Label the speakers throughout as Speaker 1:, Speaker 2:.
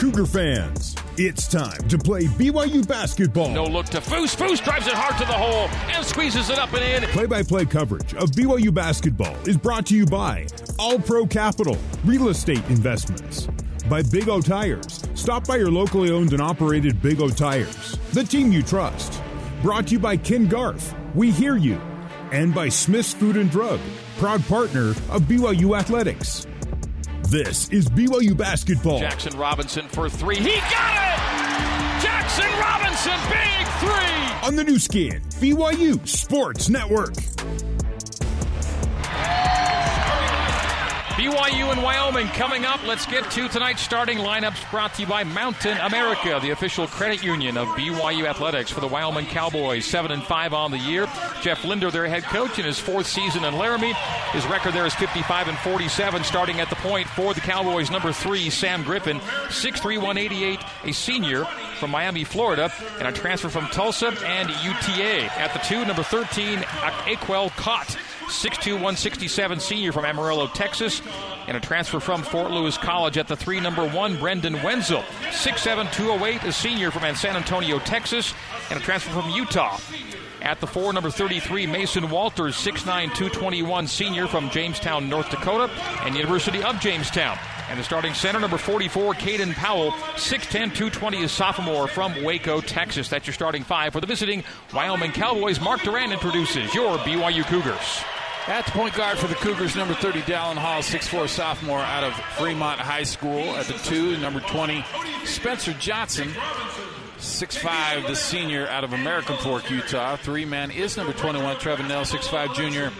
Speaker 1: Cougar fans, it's time to play BYU basketball.
Speaker 2: No look to Foose. Foose drives it hard to the hole and squeezes it up and in.
Speaker 1: Play by play coverage of BYU basketball is brought to you by All Pro Capital, Real Estate Investments, by Big O Tires. Stop by your locally owned and operated Big O Tires, the team you trust. Brought to you by Ken Garff. We hear you. And by Smith's Food and Drug, proud partner of BYU Athletics. This is BYU basketball.
Speaker 2: Jackson Robinson for three. He got it! Jackson Robinson, big three!
Speaker 1: On the Nu Skin, BYU Sports Network.
Speaker 2: BYU and Wyoming coming up. Let's get to tonight's starting lineups brought to you by Mountain America, the official credit union of BYU Athletics for the Wyoming Cowboys. 7 and 5 on the year. Jeff Linder, their head coach, in his fourth season in Laramie. His record there is 55 and 47, starting at the point for the Cowboys. Number three, Sam Griffin, 6'3, 188, a senior from Miami, Florida, and a transfer from Tulsa and UTA. At the two, number 13, Akuel Kot. 6'2", 167 senior from Amarillo, Texas, and a transfer from Fort Lewis College at the three, number one, Brendan Wenzel. 6'7", 208, a senior from San Antonio, Texas, and a transfer from Utah. At the four, number 33, Mason Walters, 6'9", 221 senior from Jamestown, North Dakota, and University of Jamestown. And the starting center, number 44, Caden Powell, 6'10, 220, a sophomore from Waco, Texas. That's your starting five for the visiting Wyoming Cowboys. Mark Durrant introduces your BYU Cougars.
Speaker 3: At the point guard for the Cougars, number 30, Dallin Hall, 6'4 sophomore out of Fremont High School. At the two, number 20, Spencer Johnson, 6'5, the senior out of American Fork, Utah. Three man is number 21, Trevin Knell, 6'5 junior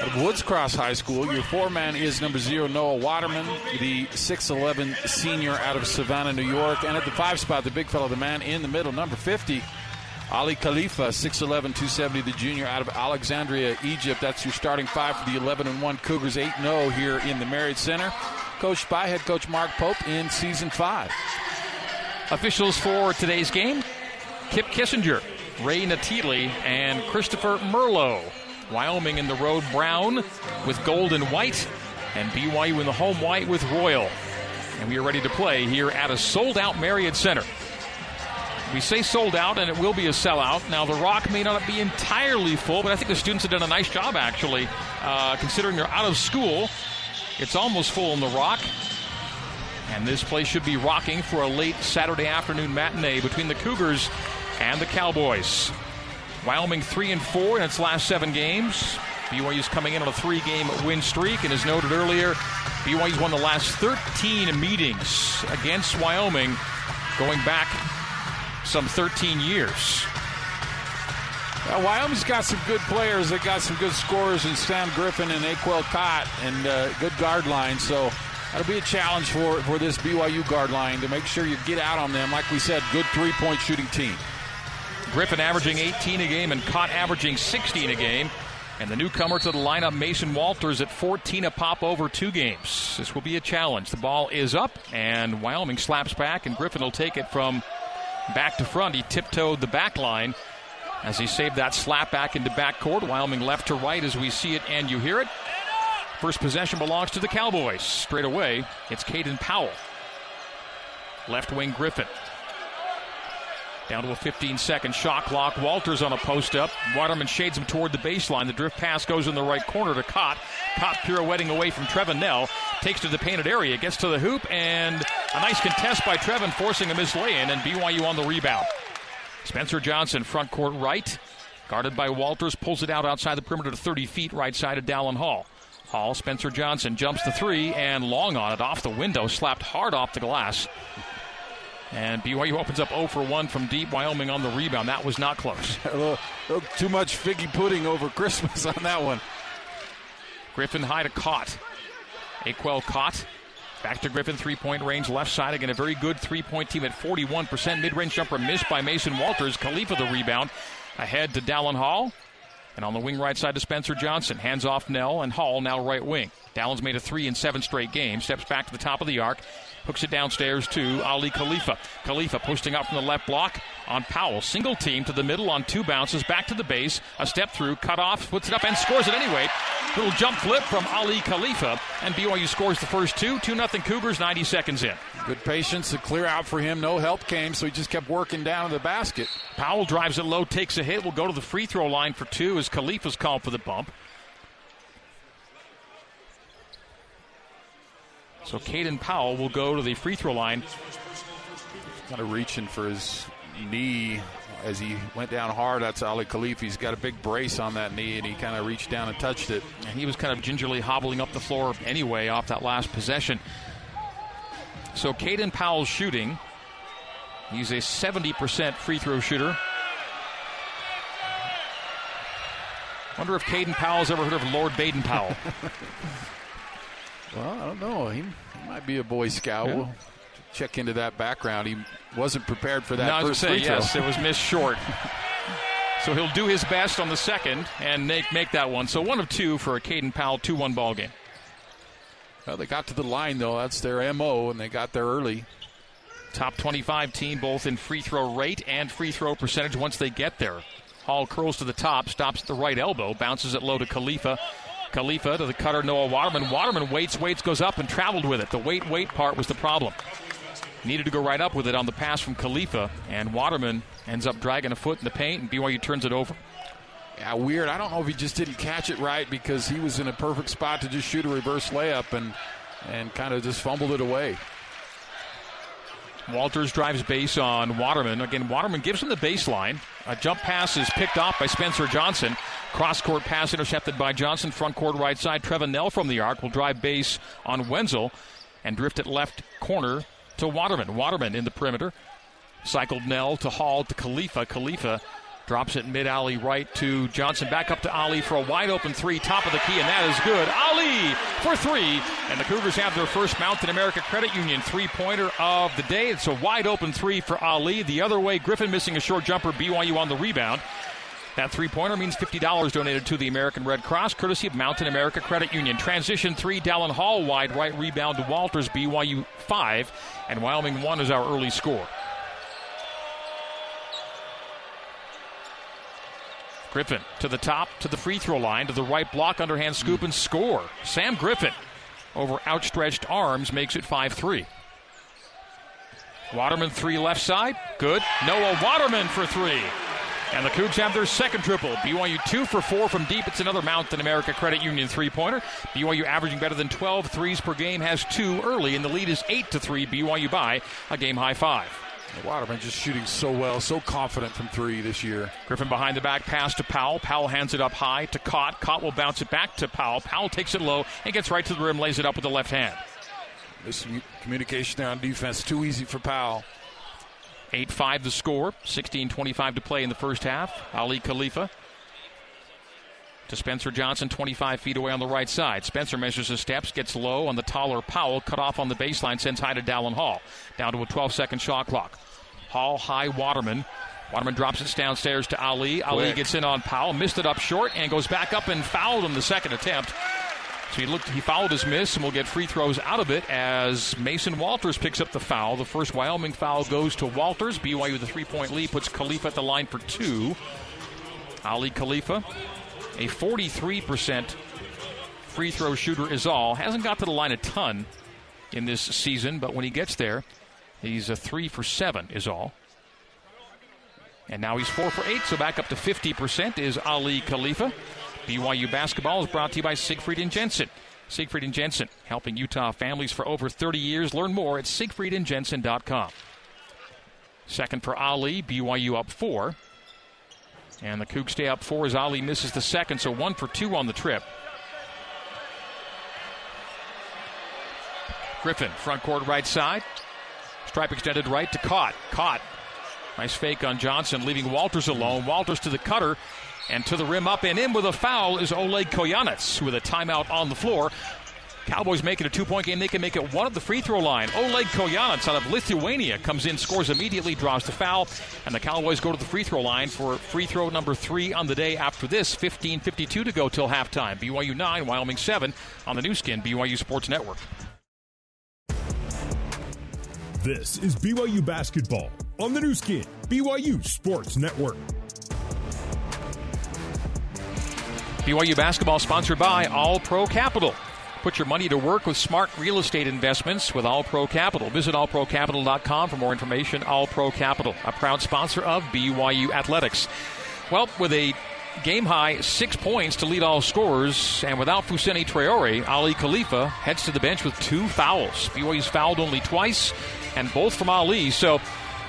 Speaker 3: out of Woods Cross High School. Your four man is number zero, Noah Waterman, the 6'11 senior out of Savannah, New York. And at the five spot, the big fellow, the man in the middle, number 50, Aly Khalifa, 6'11, 270, the junior out of Alexandria, Egypt. That's your starting five for the 11 and 1 Cougars 8 0 here in the Marriott Center. Coached by head coach Mark Pope in season five.
Speaker 2: Officials for today's game Kip Kissinger, Ray Natili, and Christopher Merlo. Wyoming in the road brown with gold and white, and BYU in the home white with royal. And we are ready to play here at a sold out Marriott Center. We say sold out, and it will be a sellout. Now, the Rock may not be entirely full, but I think the students have done a nice job, actually, uh, considering they're out of school. It's almost full in the Rock. And this place should be rocking for a late Saturday afternoon matinee between the Cougars and the Cowboys. Wyoming 3 and 4 in its last seven games. BYU's coming in on a three game win streak, and as noted earlier, BYU's won the last 13 meetings against Wyoming going back some 13 years.
Speaker 3: Wyoming's got some good players. They got some good scorers in Sam Griffin and Akuel Kot and uh, good guard line. So that'll be a challenge for, for this BYU guard line to make sure you get out on them. Like we said, good three point shooting team.
Speaker 2: Griffin averaging 18 a game and Kot averaging 16 a game. And the newcomer to the lineup, Mason Walters, at 14 a pop over two games. This will be a challenge. The ball is up, and Wyoming slaps back, and Griffin will take it from back to front. He tiptoed the back line as he saved that slap back into backcourt. Wyoming left to right as we see it and you hear it. First possession belongs to the Cowboys. Straight away, it's Caden Powell. Left wing Griffin. Down to a 15 second shot clock. Walters on a post up. Waterman shades him toward the baseline. The drift pass goes in the right corner to Kot. Kot pirouetting away from Trevin Knell. Takes to the painted area. Gets to the hoop. And a nice contest by Trevin, forcing a miss lay in. And BYU on the rebound. Spencer Johnson, front court right. Guarded by Walters. Pulls it out outside the perimeter to 30 feet, right side of Dallin Hall. Hall, Spencer Johnson jumps the three and long on it off the window. Slapped hard off the glass. And BYU opens up 0 for 1 from deep. Wyoming on the rebound. That was not close.
Speaker 3: a little, a little too much figgy pudding over Christmas on that one.
Speaker 2: Griffin high to Kot. Akuel Kot. Back to Griffin, three point range, left side. Again, a very good three point team at 41%. Mid range jumper missed by Mason Walters. Khalifa the rebound. Ahead to Dallin Hall. And on the wing right side to Spencer Johnson. Hands off Knell and Hall now right wing. Dallin's made a three in seven straight games. Steps back to the top of the arc. Hooks it downstairs to Aly Khalifa. Khalifa posting up from the left block on Powell. Single team to the middle on two bounces. Back to the base. A step through. Cut off. Puts it up and scores it anyway. Little jump flip from Aly Khalifa. And BYU scores the first two. 2 0 Cougars 90 seconds in.
Speaker 3: Good patience. to clear out for him. No help came, so he just kept working down to the basket.
Speaker 2: Powell drives it low, takes a hit. Will go to the free throw line for two as Khalifa's called for the bump. So Caden Powell will go to the free throw line.
Speaker 3: Kind of reaching for his knee as he went down hard. That's Aly Khalif. He's got a big brace on that knee, and he kind of reached down and touched it.
Speaker 2: And he was kind of gingerly hobbling up the floor anyway off that last possession. So Caden Powell's shooting. He's a 70% free throw shooter. Wonder if Caden Powell's ever heard of Lord Baden Powell.
Speaker 3: Well, I don't know. He, he might be a Boy Scout. Yeah. We'll check into that background. He wasn't prepared for that
Speaker 2: no,
Speaker 3: first
Speaker 2: say,
Speaker 3: free throw.
Speaker 2: Yes, it was missed short. so he'll do his best on the second and make, make that one. So one of two for a Caden Powell 2 1 ball game.
Speaker 3: Well, they got to the line, though. That's their MO, and they got there early.
Speaker 2: Top 25 team, both in free throw rate and free throw percentage once they get there. Hall curls to the top, stops at the right elbow, bounces it low to Khalifa. Khalifa to the cutter Noah Waterman. Waterman waits, waits, goes up and traveled with it. The wait, wait part was the problem. Needed to go right up with it on the pass from Khalifa, and Waterman ends up dragging a foot in the paint, and BYU turns it over.
Speaker 3: Yeah, weird. I don't know if he just didn't catch it right because he was in a perfect spot to just shoot a reverse layup and and kind of just fumbled it away.
Speaker 2: Walters drives base on Waterman. Again, Waterman gives him the baseline. A jump pass is picked off by Spencer Johnson. Cross court pass intercepted by Johnson. Front court right side. Trevin Knell from the arc will drive base on Wenzel and drift it left corner to Waterman. Waterman in the perimeter. Cycled Knell to Hall to Khalifa. Khalifa Drops it mid alley right to Johnson. Back up to Aly for a wide open three, top of the key, and that is good. Aly for three. And the Cougars have their first Mountain America Credit Union three pointer of the day. It's a wide open three for Aly. The other way, Griffin missing a short jumper, BYU on the rebound. That three pointer means $50 donated to the American Red Cross, courtesy of Mountain America Credit Union. Transition three, Dallin Hall wide right rebound to Walters, BYU five, and Wyoming one is our early score. Griffin to the top, to the free throw line, to the right block, underhand scoop, and score. Sam Griffin over outstretched arms makes it 5 3. Waterman three left side. Good. Noah Waterman for three. And the Cougs have their second triple. BYU two for four from deep. It's another Mountain America Credit Union three pointer. BYU averaging better than 12 threes per game has two early, and the lead is 8 to 3. BYU by a game high five.
Speaker 3: Waterman just shooting so well, so confident from three this year.
Speaker 2: Griffin behind the back pass to Powell. Powell hands it up high to Kot. Kot will bounce it back to Powell. Powell takes it low and gets right to the rim, lays it up with the left hand.
Speaker 3: This communication there on defense, too easy for Powell.
Speaker 2: 8 5 the score, 16 25 to play in the first half. Aly Khalifa to Spencer Johnson, 25 feet away on the right side. Spencer measures his steps, gets low on the taller Powell, cut off on the baseline, sends high to Dallin Hall. Down to a 12 second shot clock. Hall high Waterman. Waterman drops it downstairs to Aly. Quick. Ali gets in on Powell, missed it up short, and goes back up and fouled him the second attempt. So he looked, he fouled his miss, and will get free throws out of it as Mason Walters picks up the foul. The first Wyoming foul goes to Walters. BYU with a three-point lead puts Khalifa at the line for two. Aly Khalifa, a 43% free throw shooter is all. Hasn't got to the line a ton in this season, but when he gets there, He's a three for seven, is all. And now he's four for eight, so back up to 50% is Aly Khalifa. BYU basketball is brought to you by Siegfried and Jensen. Siegfried and Jensen, helping Utah families for over 30 years. Learn more at siegfriedandjensen.com. Second for Aly, BYU up four. And the Cougs stay up four as Aly misses the second, so one for two on the trip. Griffin, front court right side. Stripe extended right to Kot. Kot. Nice fake on Johnson, leaving Walters alone. Walters to the cutter. And to the rim up and in with a foul is Oleg Kojenets with a timeout on the floor. Cowboys make it a two point game. They can make it one at the free throw line. Oleg Kojenets out of Lithuania comes in, scores immediately, draws the foul, and the Cowboys go to the free throw line for free throw number three on the day after this. 15.52 to go till halftime. BYU 9, Wyoming 7 on the Nu Skin, BYU Sports Network.
Speaker 1: This is BYU Basketball on the Nu Skin, BYU Sports Network.
Speaker 2: BYU basketball sponsored by All Pro Capital. Put your money to work with smart real estate investments with All Pro Capital. Visit allprocapital.com for more information. All Pro Capital, a proud sponsor of BYU Athletics. Well, with a game high six points to lead all scorers, and without Fousseyni Traore, Aly Khalifa heads to the bench with two fouls. BYU's fouled only twice, and both from Aly. So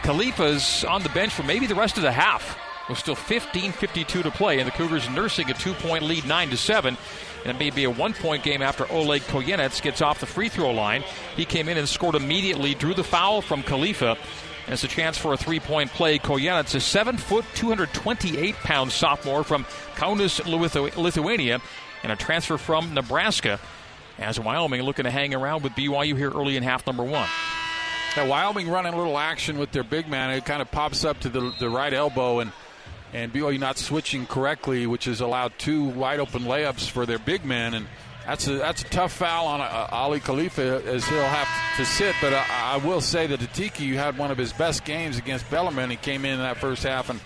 Speaker 2: Khalifa's on the bench for maybe the rest of the half with still 15:52 to play, and the Cougars nursing a two-point lead, nine to seven. And it may be a one-point game after Oleg Kojenets gets off the free throw line. He came in and scored immediately, drew the foul from Khalifa. It's a chance for a three-point play. Kojenets, a seven-foot, 228-pound sophomore from Kaunas, Lithuania, and a transfer from Nebraska. As Wyoming looking to hang around with BYU here early in half number one.
Speaker 3: Yeah, Wyoming running a little action with their big man. It kind of pops up to the, the right elbow and – and BYU not switching correctly, which has allowed two wide open layups for their big men. And that's a that's a tough foul on uh, Aly Khalifa as he'll have to sit. But I, I will say that Atiki had one of his best games against Bellarmine. He came in in that first half and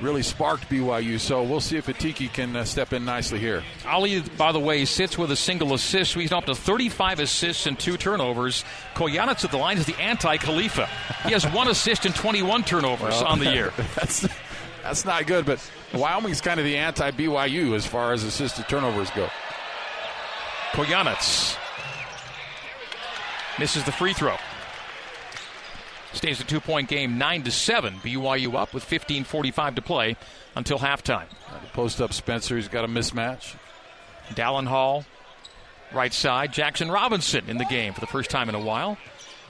Speaker 3: really sparked BYU. So we'll see if Atiki can uh, step in nicely here.
Speaker 2: Aly, by the way, sits with a single assist. he's up to 35 assists and two turnovers. Kojenets at the line is the anti-Khalifa. He has one assist and 21 turnovers well, on the year.
Speaker 3: That's not good, but Wyoming's kind of the anti BYU as far as assisted turnovers go.
Speaker 2: Kojenets misses the free throw. Stays a two point game, 9 to 7. BYU up with 15.45 to play until halftime.
Speaker 3: Post up Spencer, he's got a mismatch.
Speaker 2: Dallin Hall, right side. Jackson Robinson in the game for the first time in a while.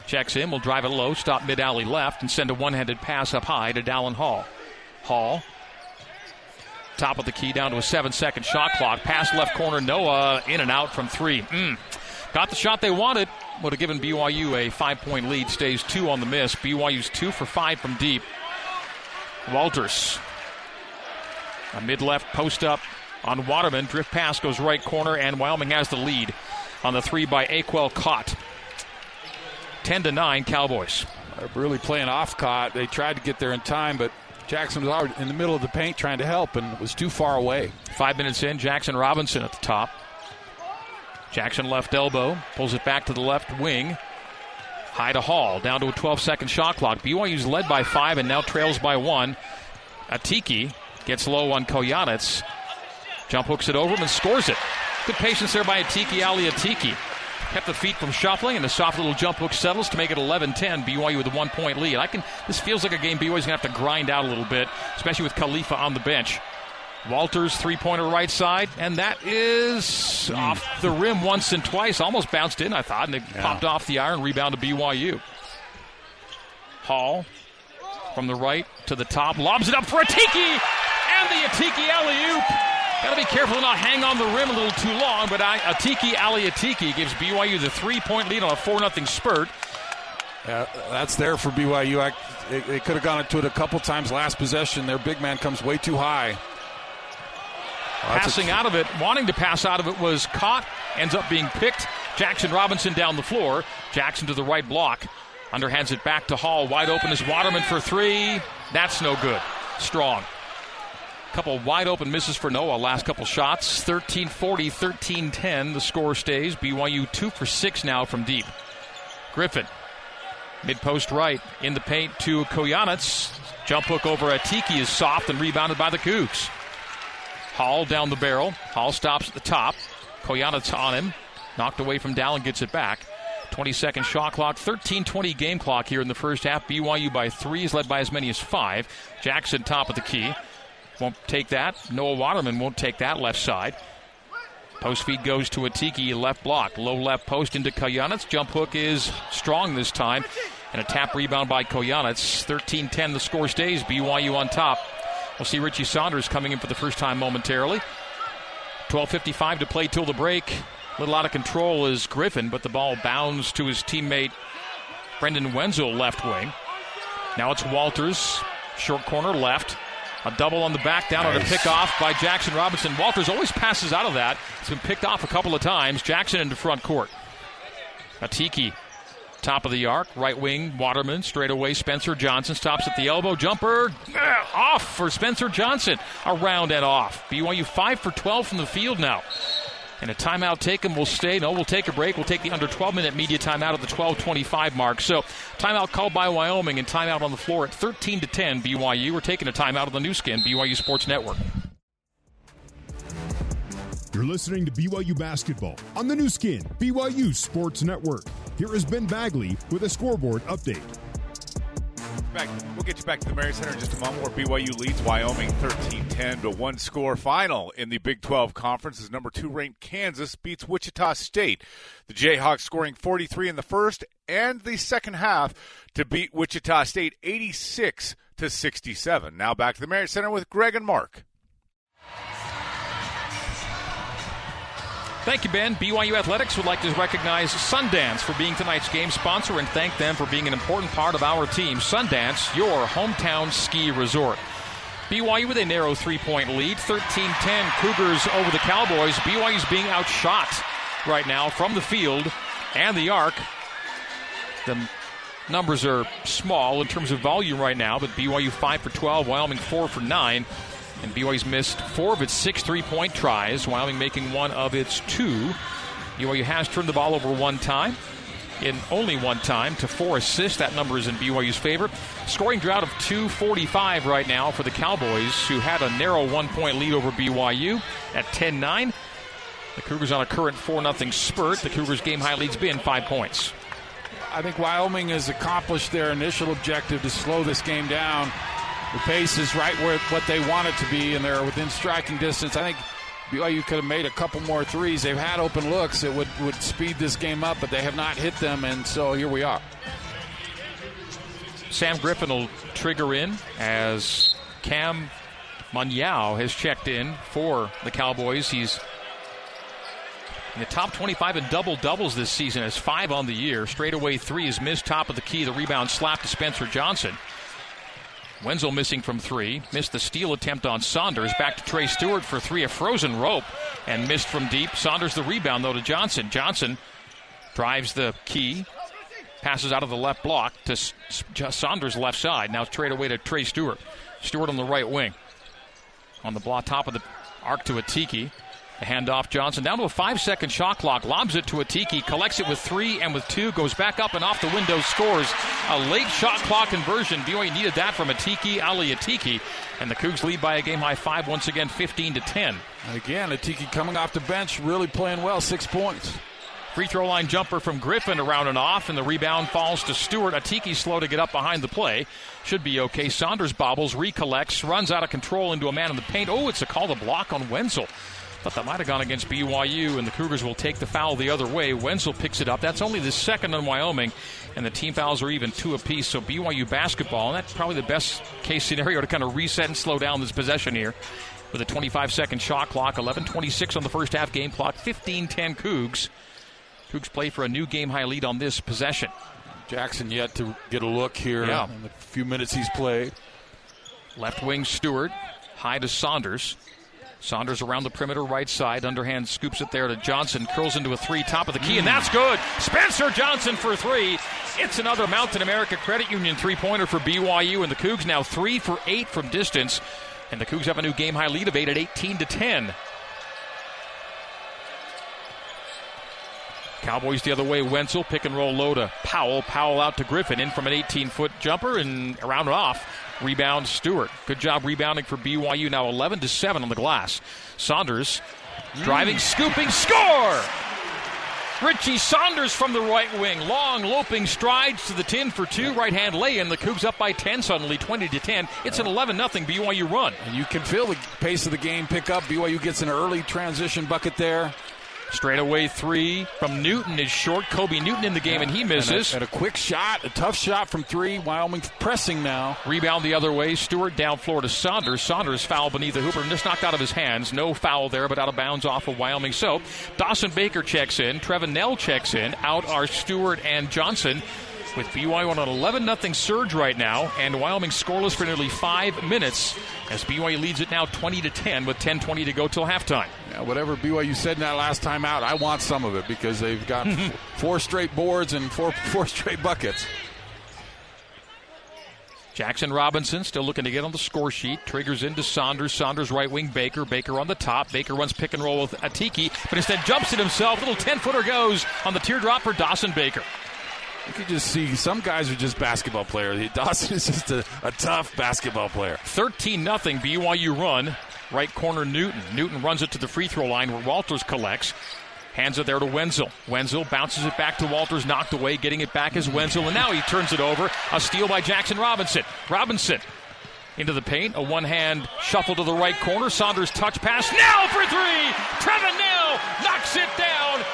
Speaker 2: Checks in, will drive it low, stop mid alley left, and send a one handed pass up high to Dallin Hall. Hall. Top of the key down to a seven second shot clock. Pass left corner. Noah in and out from three. Mm. Got the shot they wanted. Would have given BYU a five point lead. Stays two on the miss. BYU's two for five from deep. Walters. A mid left post up on Waterman. Drift pass goes right corner, and Wyoming has the lead on the three by Akuel Kot. 10 to 9, Cowboys.
Speaker 3: Really playing off Kot. They tried to get there in time, but Jackson was in the middle of the paint trying to help and was too far away.
Speaker 2: Five minutes in, Jackson Robinson at the top. Jackson left elbow, pulls it back to the left wing. High to Hall, down to a 12 second shot clock. BYU's led by five and now trails by one. Atiki gets low on Kojenets. Jump hooks it over him and scores it. Good patience there by Atiki Ali Atiki kept the feet from shuffling, and the soft little jump hook settles to make it 11-10. BYU with a one-point lead. I can. This feels like a game BYU's gonna have to grind out a little bit, especially with Khalifa on the bench. Walters three-pointer right side, and that is mm. off the rim once and twice. Almost bounced in, I thought, and it yeah. popped off the iron. Rebound to BYU. Hall from the right to the top, lobs it up for Atiki, and the Atiki alley oop. Got to be careful to not hang on the rim a little too long, but Atiki Ali Atiki gives BYU the three point lead on a 4 0 spurt.
Speaker 3: Yeah, that's there for BYU. I, they, they could have gone into it a couple times last possession. Their big man comes way too high.
Speaker 2: Passing out of it, wanting to pass out of it, was caught, ends up being picked. Jackson Robinson down the floor. Jackson to the right block. Underhands it back to Hall. Wide open is Waterman for three. That's no good. Strong. Couple wide open misses for Noah. Last couple shots. 13 40, 13 10. The score stays. BYU 2 for 6 now from deep. Griffin. Mid post right. In the paint to Kojenets. Jump hook over Atiki is soft and rebounded by the Cougs. Hall down the barrel. Hall stops at the top. Kojenets on him. Knocked away from Dallin, gets it back. 20 second shot clock, 13 20 game clock here in the first half. BYU by three is led by as many as five. Jackson top of the key. Won't take that. Noah Waterman won't take that left side. Post feed goes to Atiki, left block. Low left post into Kojenets. Jump hook is strong this time. And a tap rebound by Kojenets. 13 10, the score stays. BYU on top. We'll see Richie Saunders coming in for the first time momentarily. 12.55 to play till the break. A little out of control is Griffin, but the ball bounds to his teammate Brendan Wenzel, left wing. Now it's Walters, short corner left. A double on the back down nice. on a pick off by Jackson Robinson. Walters always passes out of that. It's been picked off a couple of times. Jackson into front court. Atiki, top of the arc, right wing, Waterman, straight away, Spencer Johnson stops at the elbow, jumper, eh, off for Spencer Johnson, around and off. BYU 5 for 12 from the field now. And a timeout taken will stay. No, we'll take a break. We'll take the under 12 minute media timeout at the 12:25 mark. So, timeout called by Wyoming and timeout on the floor at 13 to 10. BYU. We're taking a timeout of the Nu Skin BYU Sports Network.
Speaker 1: You're listening to BYU basketball on the Nu Skin BYU Sports Network. Here is Ben Bagley with a scoreboard update.
Speaker 4: Back, we'll get you back to the Marriott Center in just a moment where BYU leads Wyoming 13-10 to one score final in the Big 12 Conference as number two ranked Kansas beats Wichita State. The Jayhawks scoring 43 in the first and the second half to beat Wichita State 86 to 67. Now back to the Marriott Center with Greg and Mark.
Speaker 2: Thank you, Ben. BYU Athletics would like to recognize Sundance for being tonight's game sponsor and thank them for being an important part of our team. Sundance, your hometown ski resort. BYU with a narrow three point lead, 13 10 Cougars over the Cowboys. BYU's being outshot right now from the field and the arc. The numbers are small in terms of volume right now, but BYU 5 for 12, Wyoming 4 for 9. And BYU's missed four of its six three point tries, Wyoming making one of its two. BYU has turned the ball over one time, in only one time, to four assists. That number is in BYU's favor. Scoring drought of 245 right now for the Cowboys, who had a narrow one point lead over BYU at 10 9. The Cougars on a current 4 0 spurt. The Cougars' game high lead's been five points.
Speaker 3: I think Wyoming has accomplished their initial objective to slow this game down the pace is right where what they want it to be, and they're within striking distance. I think BYU could have made a couple more threes. They've had open looks that would, would speed this game up, but they have not hit them, and so here we are.
Speaker 2: Sam Griffin will trigger in as Cam Manyawu has checked in for the Cowboys. He's in the top 25 in double doubles this season, has five on the year. Straightaway three is missed, top of the key. The rebound slap to Spencer Johnson. Wenzel missing from three. Missed the steal attempt on Saunders. Back to Trey Stewart for three. A frozen rope and missed from deep. Saunders the rebound, though, to Johnson. Johnson drives the key. Passes out of the left block to Saunders' left side. Now trade away to Trey Stewart. Stewart on the right wing. On the block, top of the arc to Atiki. The handoff Johnson down to a five second shot clock. Lobs it to Atiki. Collects it with three and with two. Goes back up and off the window. Scores a late shot clock conversion. BYU needed that from Atiki Ali Atiki. And the Cougs lead by a game high five once again, 15 to 10.
Speaker 3: And again, Atiki coming off the bench, really playing well. Six points.
Speaker 2: Free throw line jumper from Griffin around and off, and the rebound falls to Stewart. Atiki slow to get up behind the play. Should be okay. Saunders bobbles, recollects, runs out of control into a man in the paint. Oh, it's a call to block on Wenzel. Thought that might have gone against BYU, and the Cougars will take the foul the other way. Wenzel picks it up. That's only the second on Wyoming, and the team fouls are even two apiece. So BYU basketball, and that's probably the best case scenario to kind of reset and slow down this possession here. With a 25 second shot clock, 11:26 on the first half game clock, 15-10 Cougs. Cougs play for a new game high lead on this possession.
Speaker 3: Jackson yet to get a look here
Speaker 2: yeah.
Speaker 3: in the few minutes he's played.
Speaker 2: Left wing Stewart, high to Saunders. Saunders around the perimeter right side. Underhand scoops it there to Johnson. Curls into a three, top of the key, and that's good. Spencer Johnson for three. It's another Mountain America Credit Union three pointer for BYU, and the Cougs now three for eight from distance. And the Cougs have a new game high lead of eight at 18 to 10. Cowboys the other way. Wenzel pick and roll low to Powell. Powell out to Griffin in from an 18 foot jumper and around and off. Rebound Stewart. Good job rebounding for BYU. Now 11 to 7 on the glass. Saunders driving, mm. scooping, score! Richie Saunders from the right wing. Long loping strides to the 10 for 2. Right hand lay in. The Cougs up by 10 suddenly, 20 to 10. It's an 11 0 BYU run.
Speaker 3: And you can feel the pace of the game pick up. BYU gets an early transition bucket there.
Speaker 2: Straightaway three from Newton is short. Kobe Newton in the game, and he misses.
Speaker 3: And a, and a, quick shot, a tough shot from three. Wyoming pressing now.
Speaker 2: Rebound the other way. Stewart down floor to Saunders. Saunders foul beneath the hooper and just knocked out of his hands. No foul there, but out of bounds off of Wyoming. So Dawson Baker checks in. Trevin Knell checks in. Out are Stewart and Johnson with BYU on an 11 0 surge right now, and Wyoming scoreless for nearly five minutes as BYU leads it now 20 to 10 with 10:20 to go till halftime.
Speaker 3: Yeah, whatever BYU said in that last time out, I want some of it because they've got four straight boards and four four straight buckets.
Speaker 2: Jackson Robinson still looking to get on the score sheet. Triggers into Saunders. Saunders right wing Baker. Baker on the top. Baker runs pick and roll with Atiki, but instead jumps it himself. Little 10 footer goes on the teardrop for Dawson Baker.
Speaker 3: You can just see some guys are just basketball players. Dawson is just a, a tough basketball player.
Speaker 2: 13 0 BYU run. Right corner Newton. Newton runs it to the free throw line where Walters collects. Hands it there to Wenzel. Wenzel bounces it back to Walters, knocked away, getting it back as Wenzel, and now he turns it over. A steal by Jackson Robinson. Robinson into the paint. A one hand shuffle to the right corner. Saunders touch pass. Now for three. Trevin Knell knocks it down.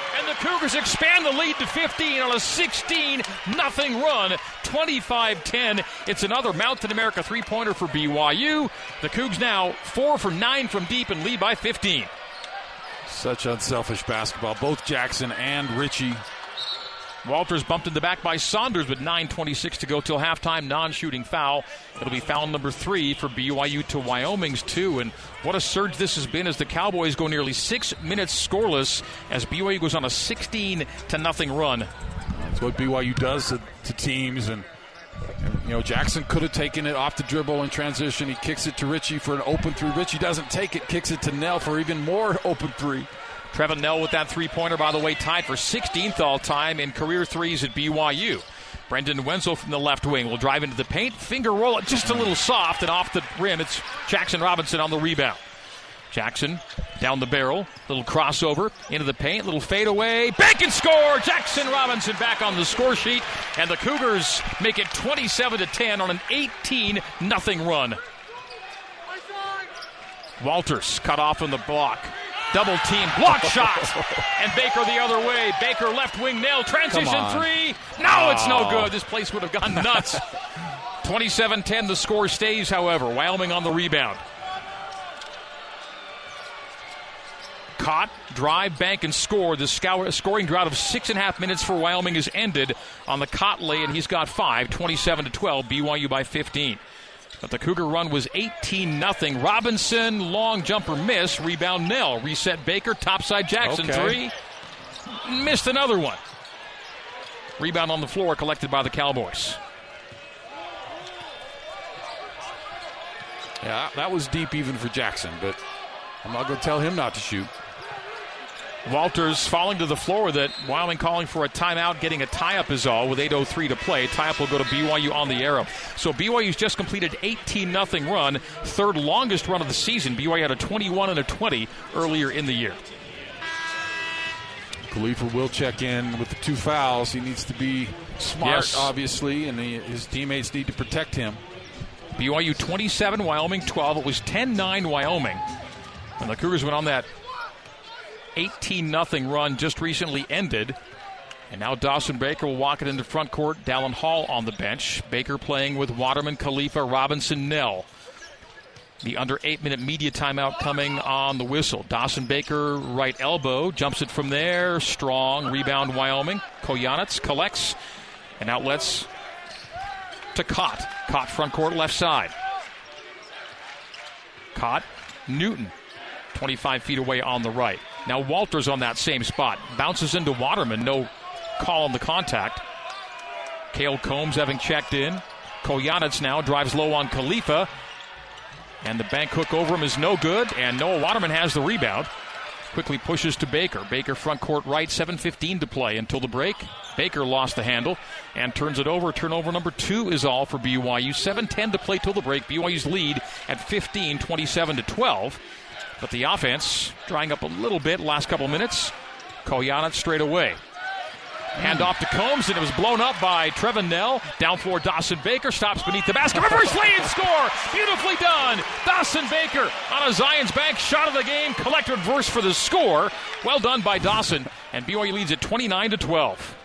Speaker 2: Cougars expand the lead to 15 on a 16 nothing run. 25 10. It's another Mountain America three pointer for BYU. The Cougs now four for nine from deep and lead by 15.
Speaker 3: Such unselfish basketball. Both Jackson and Richie
Speaker 2: Walters bumped in the back by Saunders with 9.26 to go till halftime. Non shooting foul. It'll be foul number three for BYU to Wyoming's two. And what a surge this has been as the Cowboys go nearly six minutes scoreless as BYU goes on a 16 to nothing run.
Speaker 3: That's what BYU does to, to teams. And, and, you know, Jackson could have taken it off the dribble in transition. He kicks it to Richie for an open three. Richie doesn't take it, kicks it to Knell for even more open three.
Speaker 2: Trevin Knell with that three pointer, by the way, tied for 16th all time in career threes at BYU. Brendan Wenzel from the left wing will drive into the paint, finger roll it just a little soft, and off the rim, it's Jackson Robinson on the rebound. Jackson down the barrel, little crossover into the paint, little fadeaway, bank and score. Jackson Robinson back on the score sheet, and the Cougars make it 27 to 10 on an 18 nothing run. Walters cut off on the block. Double team, block shot, and Baker the other way. Baker left wing nail, transition three. No, it's no good. This place would have gone nuts. 27 10, the score stays, however. Wyoming on the rebound. Caught, drive, bank, and score. The scoring drought of six and a half minutes for Wyoming is ended on the Kot lay, and he's got five, 27 to 12, BYU by 15. But the Cougar run was 18 0. Robinson, long jumper miss. Rebound Knell. Reset Baker. Topside Jackson, Okay. Three. Missed another one. Rebound on the floor collected by the Cowboys.
Speaker 3: Yeah, that was deep even for Jackson, but I'm not going to tell him not to shoot.
Speaker 2: Walters falling to the floor with that Wyoming calling for a timeout, getting a tie up is all with 8.03 to play. Tie up will go to BYU on the arrow. So BYU's just completed 18 0 run, third longest run of the season. BYU had a 21 and a 20 earlier in the year.
Speaker 3: Khalifa will check in with the two fouls. He needs to be smart, yes. obviously, and he, his teammates need to protect him.
Speaker 2: BYU 27, Wyoming 12. It was 10 9 Wyoming. And the Cougars went on that 18 0 run just recently ended. And now Dawson Baker will walk it into front court. Dallin Hall on the bench. Baker playing with Waterman, Khalifa, Robinson, Knell. The under eight minute media timeout coming on the whistle. Dawson Baker, right elbow, jumps it from there. Strong rebound, Wyoming. Kojenets collects and outlets to Kot. Kot front court, left side. Kot, Newton, 25 feet away on the right. Now Walters on that same spot. Bounces into Waterman. No call on the contact. Kael Combs having checked in. Kojenets now drives low on Khalifa. And the bank hook over him is no good. And Noah Waterman has the rebound. Quickly pushes to Baker. Baker front court right. 7.15 to play until the break. Baker lost the handle and turns it over. Turnover number two is all for BYU. 7.10 to play till the break. BYU's lead at 15, 27 to 12. But the offense drying up a little bit last couple minutes. Kojenets straight away. Hand off to Combs, and it was blown up by Trevin Knell. Down floor, Dawson Baker stops beneath the basket. Reverse lay and score. Beautifully done. Dawson Baker on a Zions Bank shot of the game. Collector reverse for the score. Well done by Dawson. And BYU leads at 29 to 12.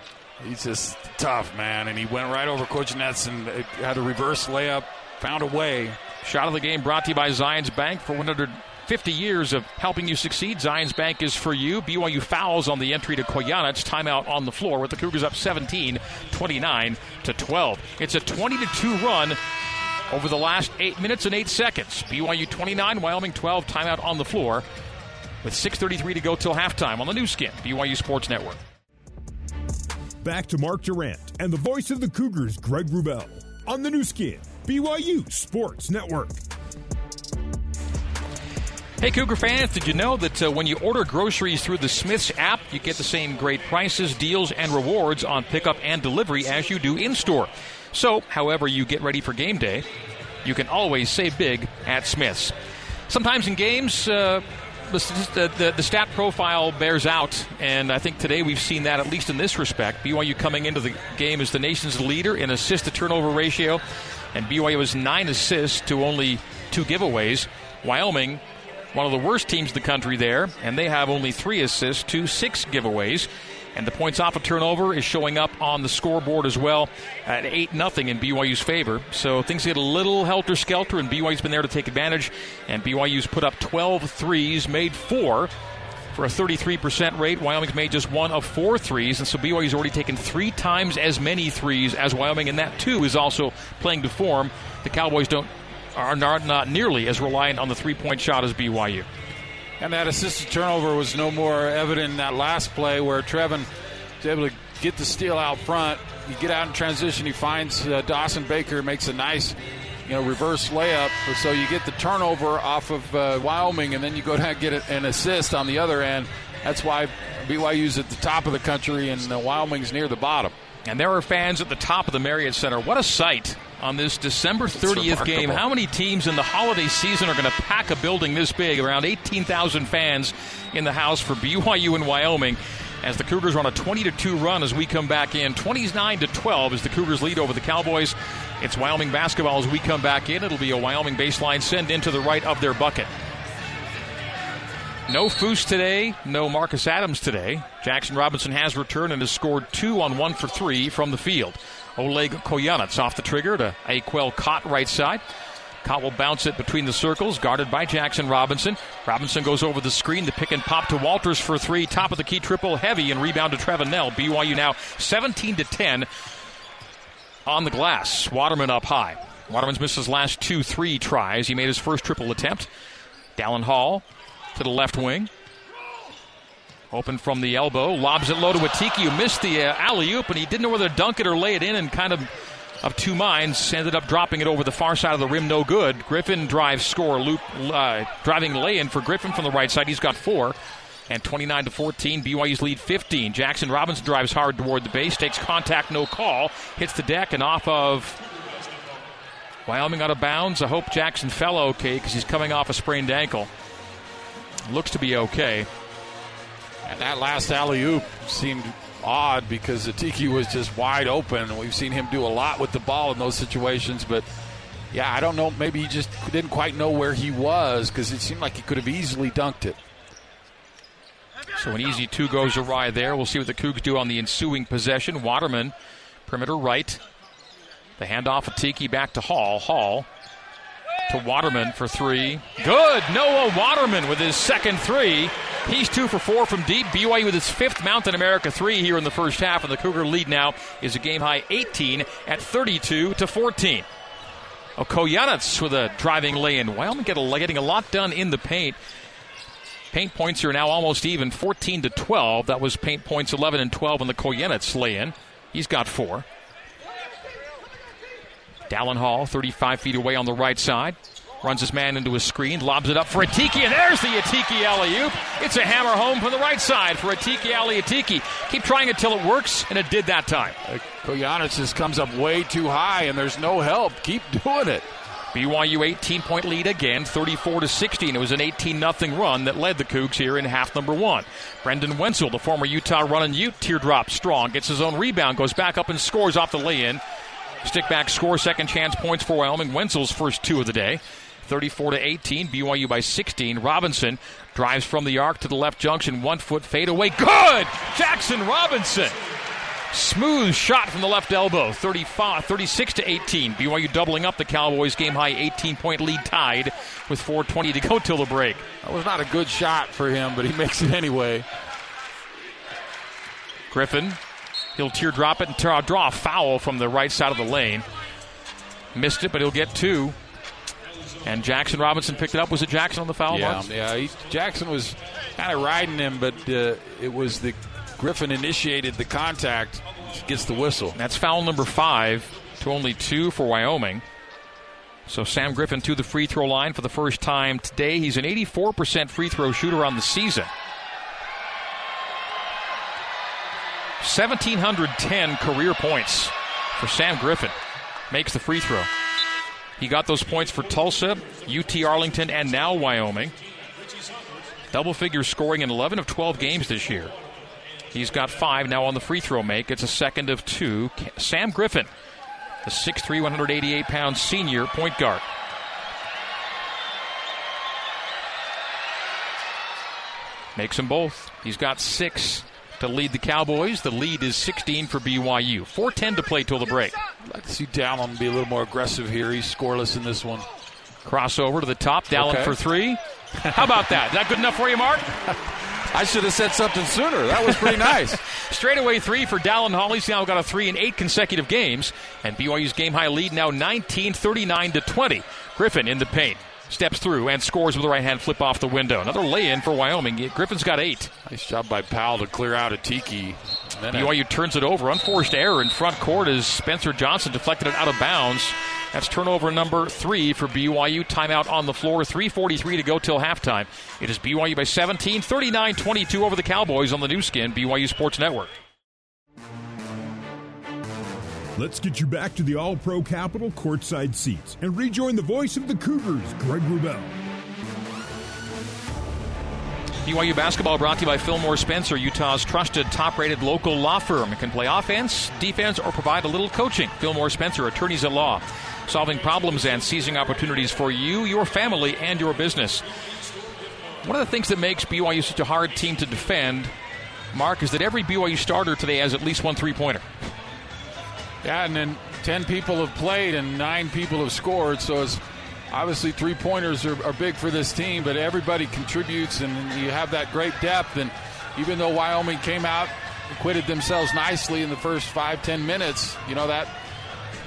Speaker 3: He's just tough, man. And he went right over Kojenets and had a reverse layup, found a way.
Speaker 2: Shot of the game brought to you by Zions Bank for 100- 50 years of helping you succeed. Zions Bank is for you. BYU fouls on the entry to Kojenets. Timeout on the floor with the Cougars up 17, 29 to 12. It's a 20 to 2 run over the last eight minutes and eight seconds. BYU 29, Wyoming 12. Timeout on the floor with 6:33 to go till halftime on the Nu Skin, BYU Sports Network.
Speaker 1: Back to Mark Durrant and the voice of the Cougars, Greg Wrubell, on the Nu Skin, BYU Sports Network.
Speaker 2: Hey, Cougar fans, did you know that uh, when you order groceries through the Smiths app, you get the same great prices, deals, and rewards on pickup and delivery as you do in store? So, however you get ready for game day, you can always save big at Smiths. Sometimes in games, uh, the, the, the, stat profile bears out, and I think today we've seen that at least in this respect. BYU coming into the game as the nation's leader in assist to turnover ratio, and BYU has nine assists to only two giveaways. Wyoming one of the worst teams in the country there, and they have only three assists to six giveaways. And the points off a turnover is showing up on the scoreboard as well at 8 0 in BYU's favor. So things get a little helter skelter, and BYU's been there to take advantage. And BYU's put up 12 threes, made four for a 33% rate. Wyoming's made just one of four threes, and so BYU's already taken three times as many threes as Wyoming, and that too is also playing to form. The Cowboys don't are not, not nearly as reliant on the three point shot as BYU.
Speaker 3: And that assisted turnover was no more evident in that last play where Trevin was able to get the steal out front. You get out in transition, he finds uh, Dawson Baker, makes a nice you know, reverse layup. So you get the turnover off of uh, Wyoming, and then you go down and get an assist on the other end. That's why BYU's at the top of the country and uh, Wyoming's near the bottom.
Speaker 2: And there are fans at the top of the Marriott Center. What a sight on this December 30th game. How many teams in the holiday season are going to pack a building this big? Around 18,000 fans in the house for BYU and Wyoming as the Cougars run a 20 to 2 run as we come back in. 29 to 12 is the Cougars lead over the Cowboys. It's Wyoming basketball as we come back in. It'll be a Wyoming baseline send into the right of their bucket. No Foose today, no Marcus Adams today. Jackson Robinson has returned and has scored two on one for three from the field. Oleg Kojenets off the trigger to Akuel Kot right side. Kot will bounce it between the circles, guarded by Jackson Robinson. Robinson goes over the screen to pick and pop to Walters for three. Top of the key triple, heavy, and rebound to Trevin Knell. BYU now 17 to 10 on the glass. Waterman up high. Waterman's missed his last two three tries. He made his first triple attempt. Dallin Hall to the left wing. Open from the elbow, lobs it low to Atiki, who missed the uh, alley oop, and he didn't know whether to dunk it or lay it in, and kind of of two minds ended up dropping it over the far side of the rim, no good. Griffin drives score, loop uh, driving lay in for Griffin from the right side. He's got four. And 29 to 14, BYU's lead 15. Jackson Robinson drives hard toward the base, takes contact, no call, hits the deck, and off of Wyoming out of bounds. I hope Jackson fell okay because he's coming off a sprained ankle. Looks to be okay.
Speaker 3: And that last alley oop seemed odd because Atiki was just wide open. We've seen him do a lot with the ball in those situations, but yeah, I don't know. Maybe he just didn't quite know where he was because it seemed like he could have easily dunked it.
Speaker 2: So an easy two goes awry there. We'll see what the Cougs do on the ensuing possession. Waterman, perimeter right. The handoff Atiki back to Hall. Hall to Waterman for three. Good. Noah Waterman with his second three. He's two for four from deep. BYU with his fifth Mountain America three here in the first half, and the Cougar lead now is a game high 18 at 32 to 14. Okoyanitz with a driving lay-in. Wyoming getting a lot done in the paint. Paint points are now almost even, 14 to 12. That was paint points 11 and 12 in the Kojenets lay-in. He's got four. Dallin Hall, 35 feet away on the right side. Runs his man into a screen, lobs it up for Atiki, and there's the Atiki alley oop. It's a hammer home from the right side for Atiki Ali Atiki. Keep trying it till it works, and it did that time.
Speaker 3: Uh, Kojenets just comes up way too high, and there's no help. Keep doing it.
Speaker 2: BYU 18 point lead again, 34 to 16. It was an 18 0 run that led the Cougs here in half number one. Brendan Wenzel, the former Utah running Ute, teardrop strong, gets his own rebound, goes back up and scores off the lay in. Stick back score, second chance points for Wyoming. Wenzel's first two of the day. 34 to 18, BYU by 16. Robinson drives from the arc to the left junction, one foot fade away. Good! Jackson Robinson Smooth shot from the left elbow, 35, 36 to 18. BYU doubling up the Cowboys game high 18 point lead tied with 4:20 to go till the break.
Speaker 3: That was not a good shot for him, but he makes it anyway.
Speaker 2: Griffin, he'll teardrop it and draw a foul from the right side of the lane. Missed it, but he'll get two. And Jackson Robinson picked it up. Was it Jackson on the foul?
Speaker 3: Yeah, yeah. He, Jackson was kind of riding him, but uh, it was the Griffin initiated the contact, gets the whistle.
Speaker 2: That's foul number five to only two for Wyoming. So Sam Griffin to the free throw line for the first time today. He's an 84% free throw shooter on the season. 1,710 career points for Sam Griffin. Makes the free throw. He got those points for Tulsa, UT Arlington, and now Wyoming. Double figure scoring in 11 of 12 games this year. He's got five now on the free throw make. It's a second of two. Sam Griffin, the 6'3, 188 pound senior point guard. Makes them both. He's got six to lead the Cowboys. The lead is 16 for BYU. 4:10 to play till the break.
Speaker 3: I'd like to see Dallin be a little more aggressive here. He's scoreless in this one.
Speaker 2: Crossover to the top. Dallin okay. for three. How about that? Is that good enough for you, Mark?
Speaker 3: I should have said something sooner. That was pretty nice.
Speaker 2: Straightaway three for Dallin Hall. He's now got a three in eight consecutive games. And BYU's game high lead now 19 39 to 20. Griffin in the paint. Steps through and scores with the right hand flip off the window. Another lay in for Wyoming. Griffin's got eight.
Speaker 3: Nice job by Powell to clear out Atiki.
Speaker 2: BYU turns it over. Unforced error in front court as Spencer Johnson deflected it out of bounds. That's turnover number three for BYU. Timeout on the floor. 3.43 to go till halftime. It is BYU by 17, 39 22 over the Cowboys on the Nu Skin, BYU Sports Network.
Speaker 1: Let's get you back to the All Pro Capital courtside seats and rejoin the voice of the Cougars, Greg Wrubell.
Speaker 2: BYU basketball brought to you by Fillmore Spencer, Utah's trusted top rated local law firm. It can play offense, defense, or provide a little coaching. Fillmore Spencer, attorneys at law, solving problems and seizing opportunities for you, your family, and your business. One of the things that makes BYU such a hard team to defend, Mark, is that every BYU starter today has at least one three pointer.
Speaker 3: Yeah, and then 10 people have played and nine people have scored, so it's obviously three pointers are, are, big for this team, but everybody contributes, and you have that great depth. And even though Wyoming came out, acquitted themselves nicely in the first five ten minutes, you know that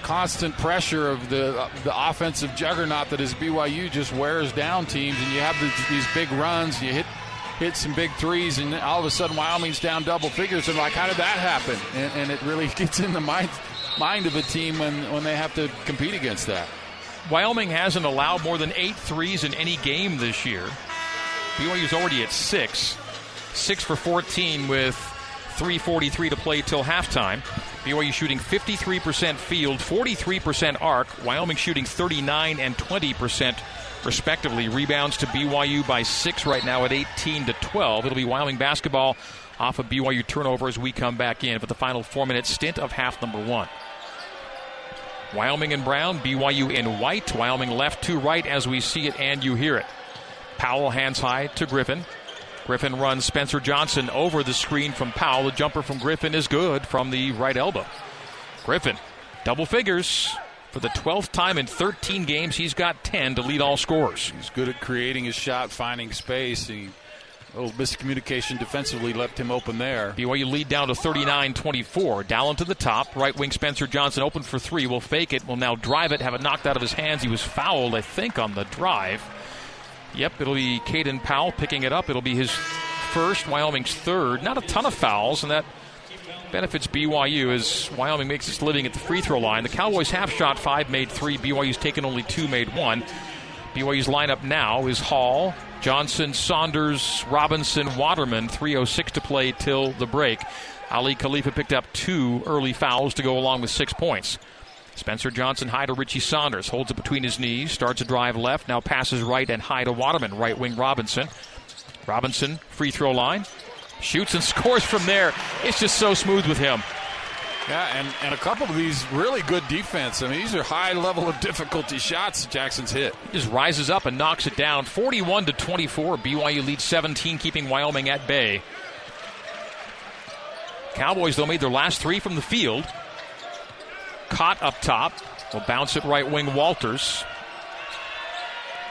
Speaker 3: constant pressure of the the offensive juggernaut that is BYU just wears down teams, and you have the, these big runs, you hit hit some big threes, and all of a sudden Wyoming's down double figures, and like how did that happen? And, and it really gets in the mind mind of a team when when they have to compete against that.
Speaker 2: Wyoming hasn't allowed more than eight threes in any game this year. BYU's already at six. Six for 14 with 3.43 to play till halftime. BYU shooting 53% field, 43% arc. Wyoming shooting 39 and 20% respectively. Rebounds to BYU by six right now at 18 to 12. It'll be Wyoming basketball off of BYU turnover as we come back in for the final four minute stint of half number one. Wyoming in brown, BYU in white. Wyoming left to right as we see it and you hear it. Powell hands high to Griffin. Griffin runs Spencer Johnson over the screen from Powell. The jumper from Griffin is good from the right elbow. Griffin, double figures. For the 12th time in 13 games, he's got 10 to lead all scorers.
Speaker 3: He's good at creating his shot, finding space. He a little miscommunication defensively left him open there.
Speaker 2: BYU lead down to 39 24. Dallin to the top. Right wing Spencer Johnson open for three. Will fake it. Will now drive it. Have it knocked out of his hands. He was fouled, I think, on the drive. Yep, it'll be Caden Powell picking it up. It'll be his first, Wyoming's third. Not a ton of fouls, and that benefits BYU as Wyoming makes its living at the free throw line. The Cowboys half shot five, made three. BYU's taken only two, made one. BYU's lineup now is Hall, Johnson, Saunders, Robinson, Waterman. 3.06 to play till the break. Aly Khalifa picked up two early fouls to go along with six points. Spencer Johnson high to Richie Saunders. Holds it between his knees. Starts a drive left. Now passes right and high to Waterman. Right wing Robinson. Robinson, free throw line. Shoots and scores from there. It's just so smooth with him.
Speaker 3: Yeah, and, and a couple of these really good defense. I mean, these are high level of difficulty shots Jackson's hit.
Speaker 2: He just rises up and knocks it down. 41 to 24. BYU leads 17, keeping Wyoming at bay. Cowboys, though, made their last three from the field. Caught up top. Will bounce it right wing Walters.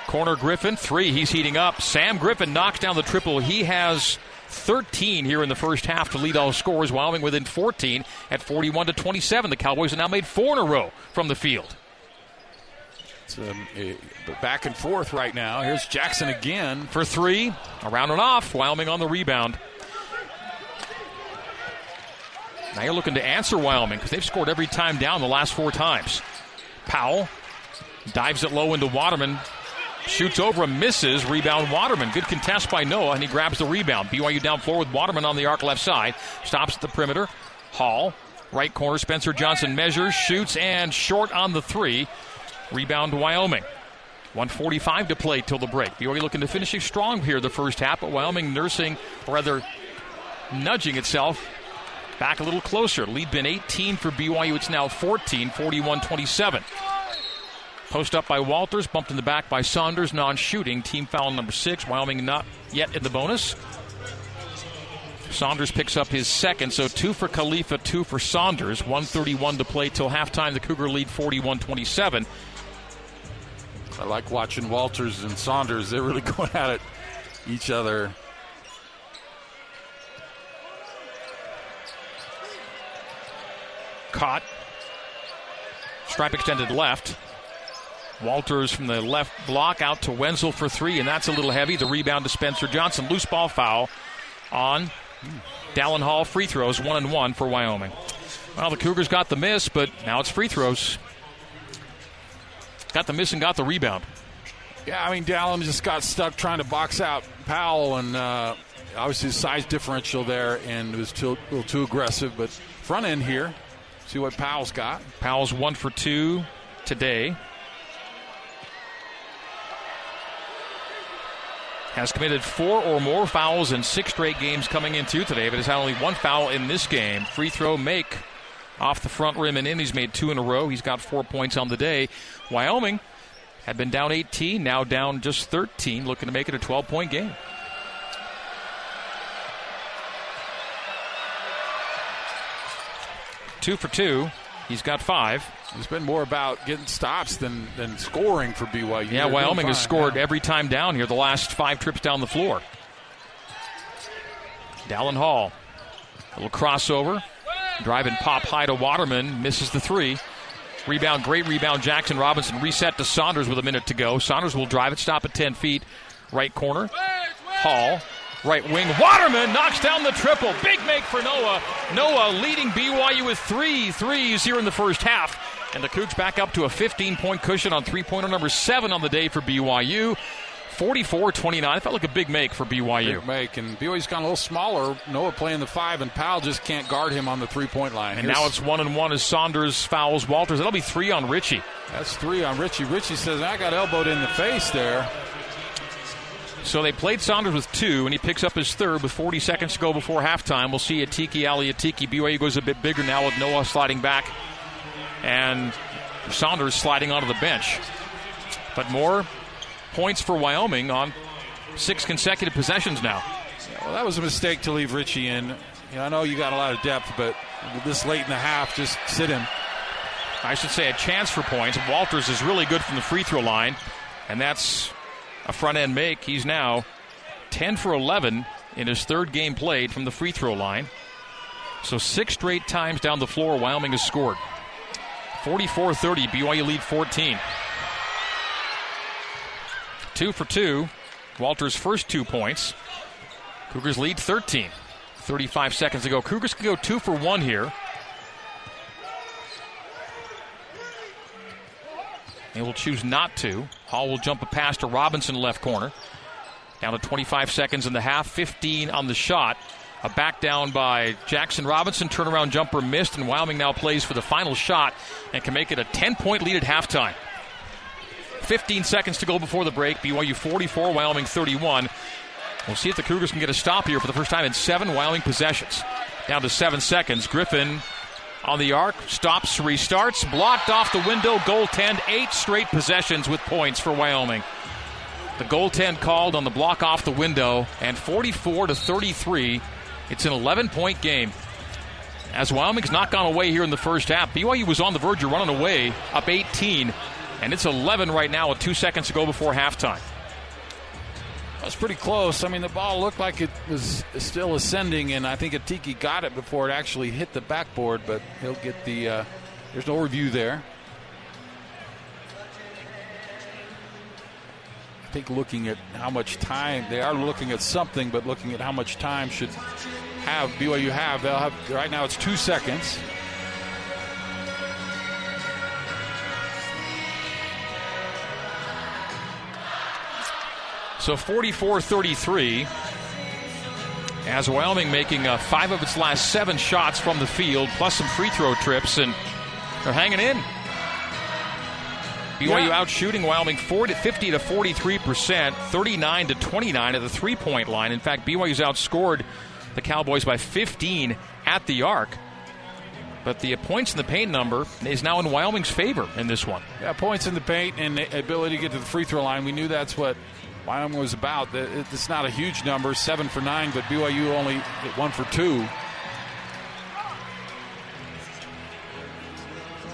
Speaker 2: Corner Griffin, three. He's heating up. Sam Griffin knocks down the triple. He has 13 here in the first half to lead all scores. Wyoming within 14 at 41 to 27. The Cowboys have now made four in a row from the field.
Speaker 3: It's um, a back and forth right now. Here's Jackson again
Speaker 2: for three. Around and off. Wyoming on the rebound. Now you're looking to answer Wyoming because they've scored every time down the last four times. Powell dives it low into Waterman. Shoots over and misses. Rebound Waterman. Good contest by Noah, and he grabs the rebound. BYU down floor with Waterman on the arc left side. Stops at the perimeter. Hall, right corner. Spencer Johnson measures, shoots, and short on the three. Rebound Wyoming. 145 to play till the break. BYU looking to finish strong here the first half, but Wyoming nursing, rather nudging itself back a little closer. Lead been 18 for BYU. It's now 14, 41 27. Post up by Walters, bumped in the back by Saunders, non shooting. Team foul number six. Wyoming not yet in the bonus. Saunders picks up his second, so two for Khalifa, two for Saunders. 131 to play till halftime. The Cougar lead 41 27.
Speaker 3: I like watching Walters and Saunders. They're really going at it each other.
Speaker 2: Caught. Stripe extended left. Walters from the left block out to Wenzel for three, and that's a little heavy. The rebound to Spencer Johnson. Loose ball foul on Dallin Hall. Free throws, one and one for Wyoming. Well, the Cougars got the miss, but now it's free throws. Got the miss and got the rebound.
Speaker 3: Yeah, I mean, Dallin just got stuck trying to box out Powell, and uh, obviously the size differential there, and it was too, a little too aggressive. But front end here, see what Powell's got.
Speaker 2: Powell's one for two today. Has committed four or more fouls in six straight games coming into today, but has had only one foul in this game. Free throw make off the front rim and in. He's made two in a row. He's got four points on the day. Wyoming had been down 18, now down just 13, looking to make it a 12 point game. Two for two. He's got five.
Speaker 3: It's been more about getting stops than, than scoring for BYU.
Speaker 2: Yeah, They're Wyoming has scored every time down here the last five trips down the floor. Dallin Hall. A little crossover. Driving pop high to Waterman. Misses the three. Rebound, great rebound. Jackson Robinson reset to Saunders with a minute to go. Saunders will drive it, stop at 10 feet. Right corner. Hall Right wing. Waterman knocks down the triple. Big make for Noah. Noah leading BYU with three threes here in the first half. And the Cougs back up to a 15 point cushion on three pointer number seven on the day for BYU. 44 29. It Felt like a big make for BYU.
Speaker 3: Big make. And BYU's gone a little smaller. Noah playing the five, and Powell just can't guard him on the three point line.
Speaker 2: And Here's, now it's one and one as Saunders fouls Walters. That'll be three on Richie.
Speaker 3: That's three on Richie. Richie says, I got elbowed in the face there.
Speaker 2: So they played Saunders with two, and he picks up his third with 40 seconds to go before halftime. We'll see Atiki Ali Atiki. BYU goes a bit bigger now with Noah sliding back and Saunders sliding onto the bench. But more points for Wyoming on six consecutive possessions now.
Speaker 3: Well, that was a mistake to leave Richie in. You know, I know you got a lot of depth, but this late in the half, just sit him.
Speaker 2: I should say a chance for points. Walters is really good from the free throw line, and that's a front end make. He's now 10 for 11 in his third game played from the free throw line. So six straight times down the floor, Wyoming has scored. 44 30, BYU lead 14. Two for two. Walter's first two points. Cougars lead 13. 35 seconds ago. Cougars can go two for one here. They will choose not to. Hall will jump a pass to Robinson left corner. Down to 25 seconds in the half, 15 on the shot. A back down by Jackson Robinson. Turnaround jumper missed, and Wyoming now plays for the final shot and can make it a 10 point lead at halftime. 15 seconds to go before the break. BYU 44, Wyoming 31. We'll see if the Cougars can get a stop here for the first time in seven Wyoming possessions. Down to seven seconds. Griffin on the arc, stops, restarts, blocked off the window, goaltend, eight straight possessions with points for Wyoming. The goaltend called on the block off the window, and 44 to 33. It's an 11 point game. As Wyoming's not gone away here in the first half, BYU was on the verge of running away, up 18, and it's 11 right now with two seconds to go before halftime.
Speaker 3: That's pretty close. I mean, the ball looked like it was still ascending, and I think Atiki got it before it actually hit the backboard, but he'll get the. Uh, there's no review there. I think looking at how much time they are looking at something, but looking at how much time should have BYU have. They'll have right now. It's two seconds.
Speaker 2: So 44 33. As Wyoming making uh, five of its last seven shots from the field, plus some free throw trips, and they're hanging in. BYU yeah. out shooting Wyoming 40, 50 to 43 percent, 39 to 29 at the three point line. In fact, BYU's outscored the Cowboys by 15 at the arc. But the points in the paint number is now in Wyoming's favor in this one.
Speaker 3: Yeah, points in the paint and the ability to get to the free throw line. We knew that's what Wyoming was about. It's not a huge number, seven for nine, but BYU only one for two.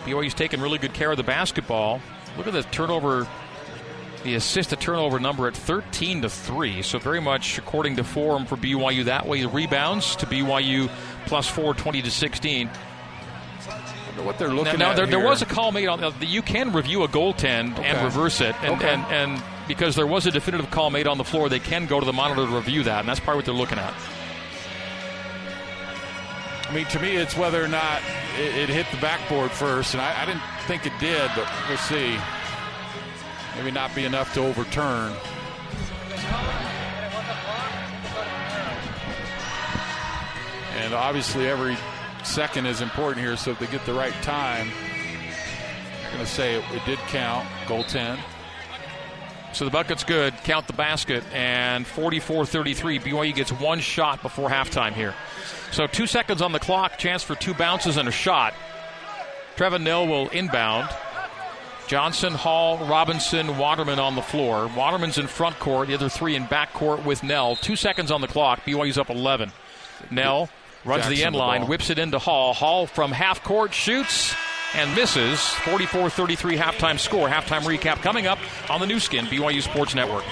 Speaker 2: BYU's taking really good care of the basketball. Look at the turnover, the assist to turnover number at 13 to 3. So, very much according to form for BYU that way. The rebounds to BYU plus 4, 20 to 16
Speaker 3: what they're looking
Speaker 2: now,
Speaker 3: at.
Speaker 2: There,
Speaker 3: there,
Speaker 2: was a call made on. Uh, you can review a goaltend okay. and reverse it, and, okay. and, and because there was a definitive call made on the floor, they can go to the monitor to review that, and that's probably what they're looking at.
Speaker 3: I mean, to me, it's whether or not it, it hit the backboard first, and I, I didn't think it did, but we'll see. Maybe not be enough to overturn. And obviously, every second is important here, so if they get the right time, I'm going to say it, it did count, goaltend.
Speaker 2: So the bucket's good. Count the basket. And 44 33. BYU gets one shot before halftime here. So two seconds on the clock. Chance for two bounces and a shot. Trevin Knell will inbound. Johnson, Hall, Robinson, Waterman on the floor. Waterman's in front court, the other three in back court with Knell. Two seconds on the clock. BYU's up 11. Knell runs Jackson the end line, whips it into Hall. Hall from half court shoots and misses. 44 33 halftime score. Halftime recap coming up on the Nu Skin, BYU Sports Network.